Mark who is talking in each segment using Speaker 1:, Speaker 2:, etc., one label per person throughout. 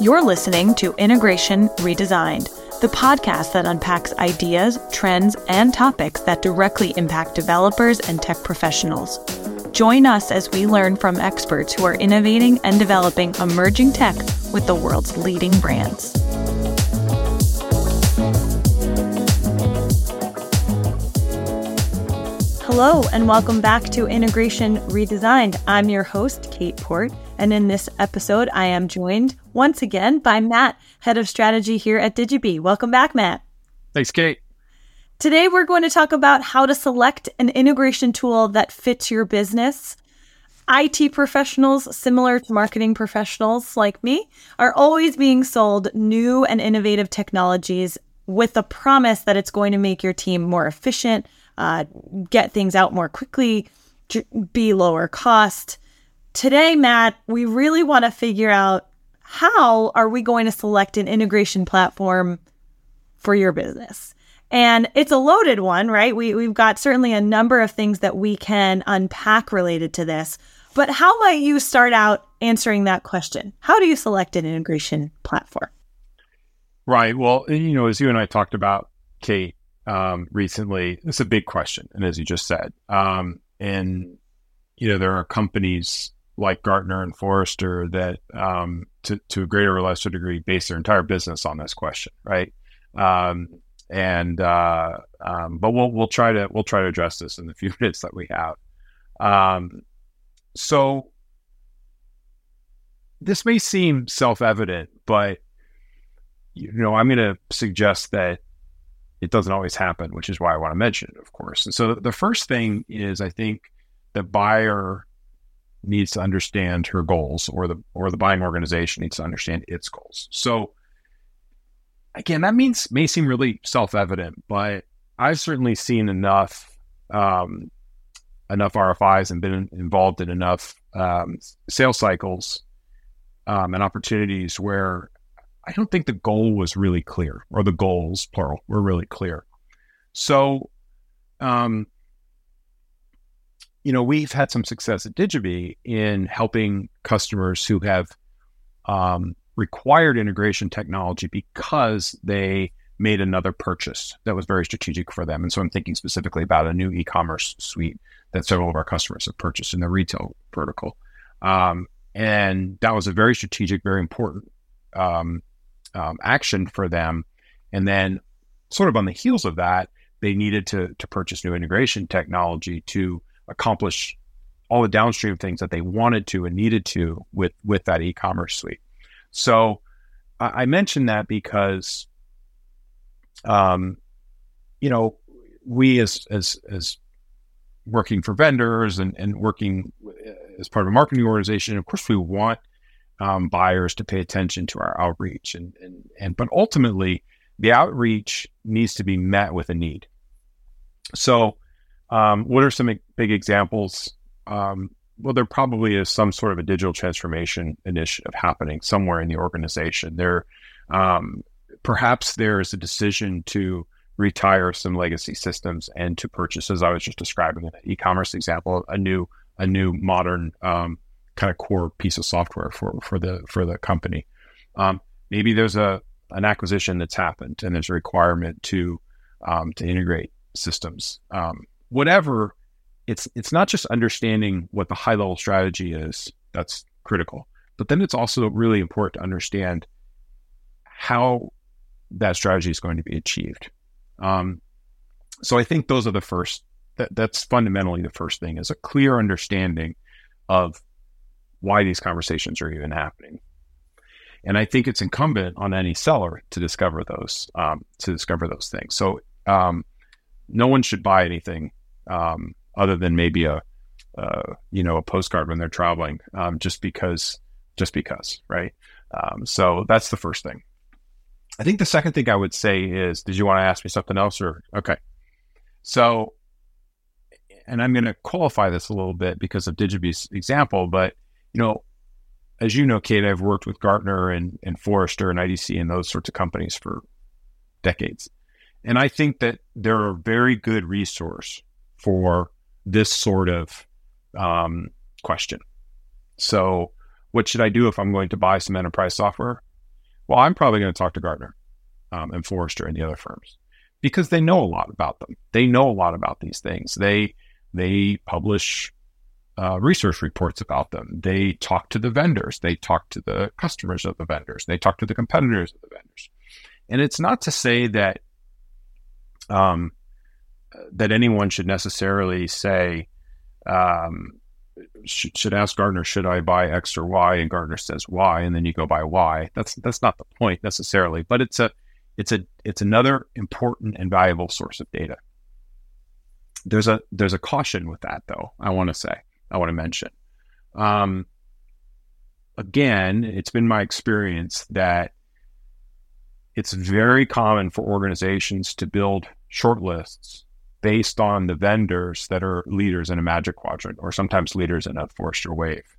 Speaker 1: You're listening to Integration Redesigned, the podcast that unpacks ideas, trends, and topics that directly impact developers and tech professionals. Join us as we learn from experts who are innovating and developing emerging tech with the world's leading brands. Hello, and welcome back to Integration Redesigned. I'm your host, Cait Porte, and in this episode, I am joined once again by Matt, Head of Strategy here at Digibee. Welcome back, Matt.
Speaker 2: Thanks, Cait.
Speaker 1: Today, we're going to talk about how to select an integration tool that fits your business. IT professionals, similar to marketing professionals like me, are always being sold new and innovative technologies with the promise that it's going to make your team more efficient, uh, get things out more quickly, be lower cost. Today, Matt, we really want to figure out how are we going to select an integration platform for your business? And it's a loaded one, right? We, we've got certainly a number of things that we can unpack related to this. But how might you start out answering that question? How do you select an integration platform?
Speaker 2: Right. Well, you know, as you and I talked about, Cait, um, recently. It's a big question, and as you just said, um, and you know there are companies like Gartner and Forrester that, um, to to a greater or lesser degree, base their entire business on this question, right? Um, and uh, um, but we'll we'll try to we'll try to address this in the few minutes that we have. Um, so this may seem self evident, but you know I'm going to suggest that it doesn't always happen, which is why I want to mention it, of course. And so the first thing is I think the buyer needs to understand her goals or the or the buying organization needs to understand its goals. So again, that means may seem really self-evident, but I've certainly seen enough um, enough RFIs and been involved in enough um, sales cycles um, and opportunities where I don't think the goal was really clear, or the goals, plural, were really clear. So, um, you know, we've had some success at Digibee in helping customers who have um, required integration technology because they made another purchase that was very strategic for them. And so I'm thinking specifically about a new e-commerce suite that several of our customers have purchased in the retail vertical. Um, and that was a very strategic, very important um, um, action for them. And then, sort of on the heels of that, they needed to to purchase new integration technology to accomplish all the downstream things that they wanted to and needed to with with that e-commerce suite. So I, I mentioned that because, um, you know, we as as as working for vendors and and working as part of a marketing organization, of course, we want um, buyers to pay attention to our outreach and, and and but ultimately the outreach needs to be met with a need so um, what are some big examples um, well there probably is some sort of a digital transformation initiative happening somewhere in the organization there um, perhaps there is a decision to retire some legacy systems and to purchase as i was just describing in the e-commerce example a new a new modern um, kind of core piece of software for for the for the company. Um, maybe there's a an acquisition that's happened and there's a requirement to um, to integrate systems. Whatever, it's it's not just understanding what the high level strategy is that's critical, but then it's also really important to understand how that strategy is going to be achieved. Um, so I think those are the first. That, that's fundamentally the first thing is a clear understanding of why these conversations are even happening. And I think it's incumbent on any seller to discover those um, to discover those things. So um, no one should buy anything um, other than maybe a uh, you know a postcard when they're traveling, um, just because just because, right? Um, so that's the first thing. I think the second thing I would say is, did you want to ask me something else or okay? So, and I'm going to qualify this a little bit because of Digibee's example, but you know, as you know, Cait, I've worked with Gartner and, and Forrester and IDC and those sorts of companies for decades. And I think that they're a very good resource for this sort of um, question. So, what should I do if I'm going to buy some enterprise software? Well, I'm probably going to talk to Gartner um, and Forrester and the other firms because they know a lot about them. They know a lot about these things. They they publish uh, research reports about them. They talk to the vendors. They talk to the customers of the vendors. They talk to the competitors of the vendors. And it's not to say that um, that anyone should necessarily say um, should, should ask Gartner, should I buy X or Y? And Gartner says Y, and then you go buy Y. That's that's not the point necessarily, but it's a it's a it's another important and valuable source of data. There's a there's a caution with that though. I want to say I want to mention. Um, again, it's been my experience that it's very common for organizations to build shortlists based on the vendors that are leaders in a magic quadrant or sometimes leaders in a Forrester wave.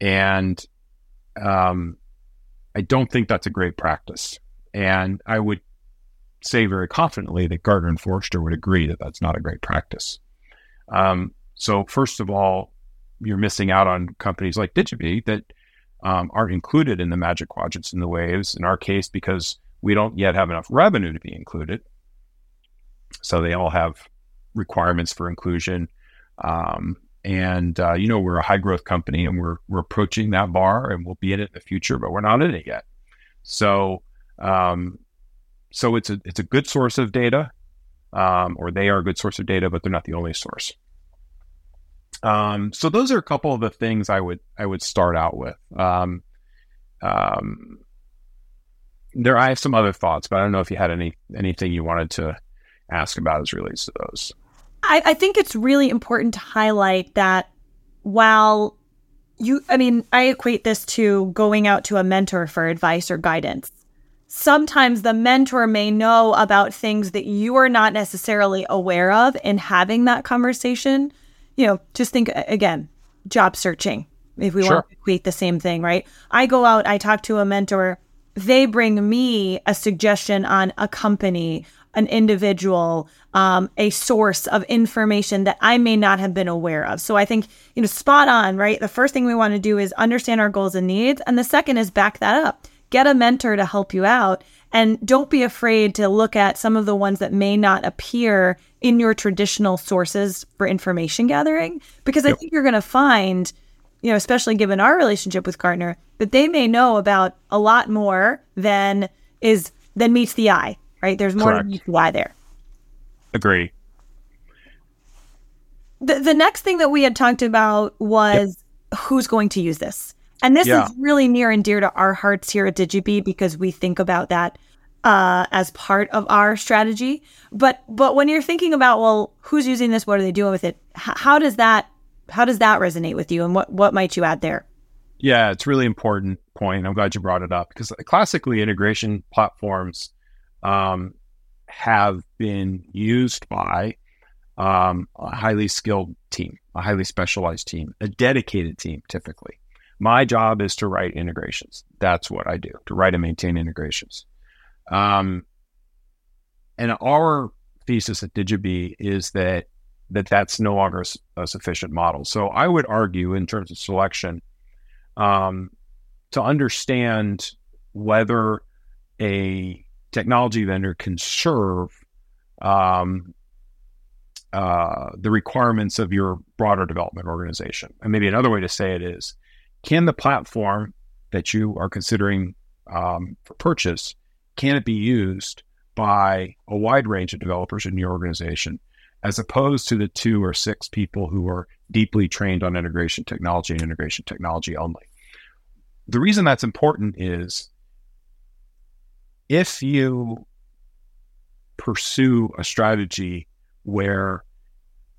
Speaker 2: And um, I don't think that's a great practice. And I would say very confidently that Gartner and Forrester would agree that that's not a great practice. Um, so, first of all, you're missing out on companies like Digibee that um, aren't included in the magic quadrants in the waves. In our case, because we don't yet have enough revenue to be included. So they all have requirements for inclusion. Um, and uh, you know we're a high growth company, and we're we're approaching that bar, and we'll be in it in the future, but we're not in it yet. So um, so it's a it's a good source of data, um, or they are a good source of data, but they're not the only source. Um, so those are a couple of the things I would I would start out with. Um, um, there, I have some other thoughts, but I don't know if you had any anything you wanted to ask about as relates to those.
Speaker 1: I, I think it's really important to highlight that while you, I mean, I equate this to going out to a mentor for advice or guidance. Sometimes the mentor may know about things that you are not necessarily aware of in having that conversation. You know, just think again, job searching, if we sure. want to equate the same thing, right? I go out, I talk to a mentor, they bring me a suggestion on a company an individual, um, a source of information that I may not have been aware of. So I think, you know, spot on, right? The first thing we want to do is understand our goals and needs. And the second is back that up. Get a mentor to help you out. And don't be afraid to look at some of the ones that may not appear in your traditional sources for information gathering, because yep. I think you're going to find, you know, especially given our relationship with Gartner, that they may know about a lot more than is than meets the eye right? There's more Correct. to why there.
Speaker 2: Agree.
Speaker 1: The, the next thing that we had talked about was yep. who's going to use this. And this yeah. is really near and dear to our hearts here at Digibee because we think about that uh, as part of our strategy. But but when you're thinking about well, who's using this? What are they doing with it? H- how does that how does that resonate with you? And what what might you add there?
Speaker 2: Yeah, it's really important point. I'm glad you brought it up because classically integration platforms um, have been used by um, a highly skilled team, a highly specialized team, a dedicated team typically. My job is to write integrations. That's what I do, to write and maintain integrations. Um, and our thesis at Digibee is that that that's no longer a, sufficient model. So I would argue, in terms of selection, um, to understand whether a technology vendor can serve um, uh, the requirements of your broader development organization. And maybe another way to say it is can the platform that you are considering um, for purchase can it be used by a wide range of developers in your organization as opposed to the two or six people who are deeply trained on integration technology and integration technology only the reason that's important is if you pursue a strategy where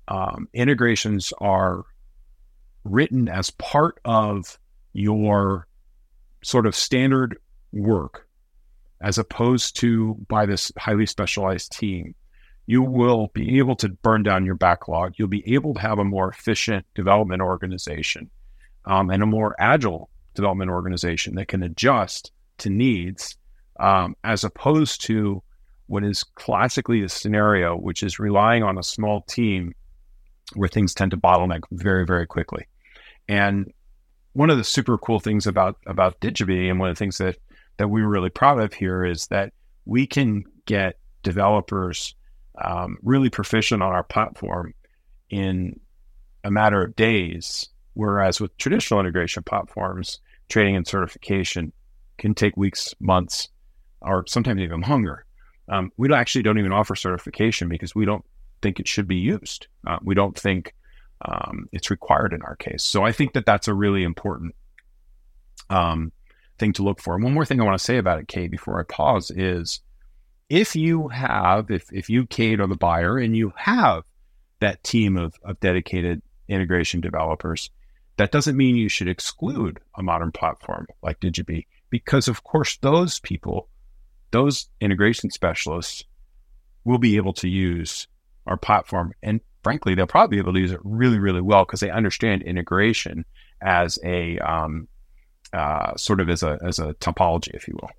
Speaker 2: um, integrations are written as part of your sort of standard work, as opposed to by this highly specialized team, you will be able to burn down your backlog. You'll be able to have a more efficient development organization um, and a more agile development organization that can adjust to needs um, as opposed to what is classically a scenario, which is relying on a small team where things tend to bottleneck very, very quickly. And one of the super cool things about about Digibee, and one of the things that that we're really proud of here is that we can get developers um, really proficient on our platform in a matter of days, whereas with traditional integration platforms, training and certification can take weeks, months, or sometimes even hunger. Um, we actually don't even offer certification because we don't think it should be used. Uh, we don't think um, it's required in our case. So I think that that's a really important um, thing to look for. And one more thing I want to say about it, Cait, before I pause is if you have, if, if you, Cait, are the buyer and you have that team of, of dedicated integration developers, that doesn't mean you should exclude a modern platform like Digibee, because of course those people, those integration specialists, will be able to use our platform, and frankly, they'll probably be able to use it really, really well because they understand integration as a um, uh, sort of as a as a topology, if you will.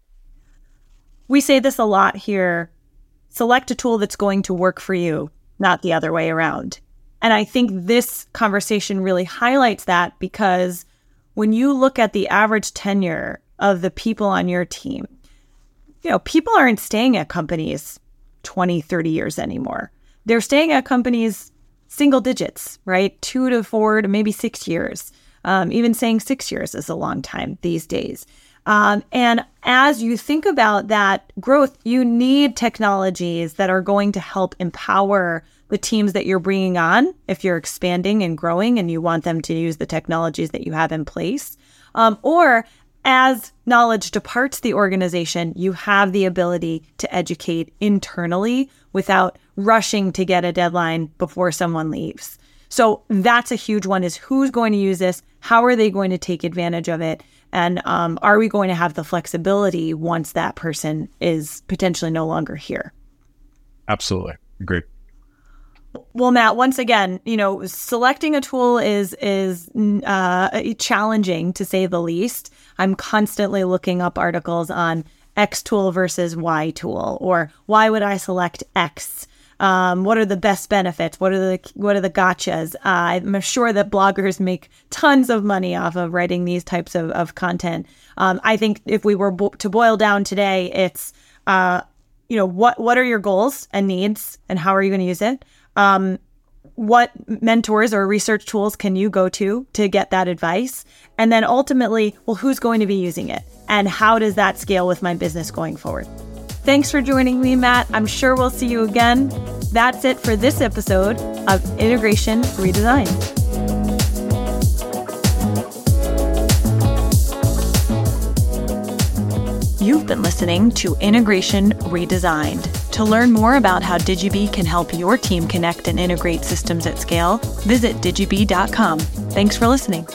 Speaker 1: We say this a lot here. Select a tool that's going to work for you, not the other way around. And I think this conversation really highlights that because when you look at the average tenure of the people on your team, you know, people aren't staying at companies 20, 30 years anymore. They're staying at companies single digits, right? Two to four to maybe six years. Um, even saying six years is a long time these days. Um, and as you think about that growth, you need technologies that are going to help empower the teams that you're bringing on if you're expanding and growing and you want them to use the technologies that you have in place. Um, or as knowledge departs the organization, you have the ability to educate internally without rushing to get a deadline before someone leaves. So that's a huge one is who's going to use this? How are they going to take advantage of it? And um, are we going to have the flexibility once that person is potentially no longer here?
Speaker 2: Absolutely. Great.
Speaker 1: Well, Matt, once again, you know, selecting a tool is is uh, challenging to say the least. I'm constantly looking up articles on X tool versus Y tool, or why would I select X? Um, what are the best benefits? What are the what are the gotchas? Uh, I'm sure that bloggers make tons of money off of writing these types of, of content. Um, I think if we were bo- to boil down today, it's uh, you know what what are your goals and needs, and how are you going to use it? Um, what mentors or research tools can you go to to get that advice? And then ultimately, well, who's going to be using it? And how does that scale with my business going forward? Thanks for joining me, Matt. I'm sure we'll see you again. That's it for this episode of Integration Redesign. You've been listening to Integration Redesigned. To learn more about how Digibee can help your team connect and integrate systems at scale, visit digibee.com. Thanks for listening.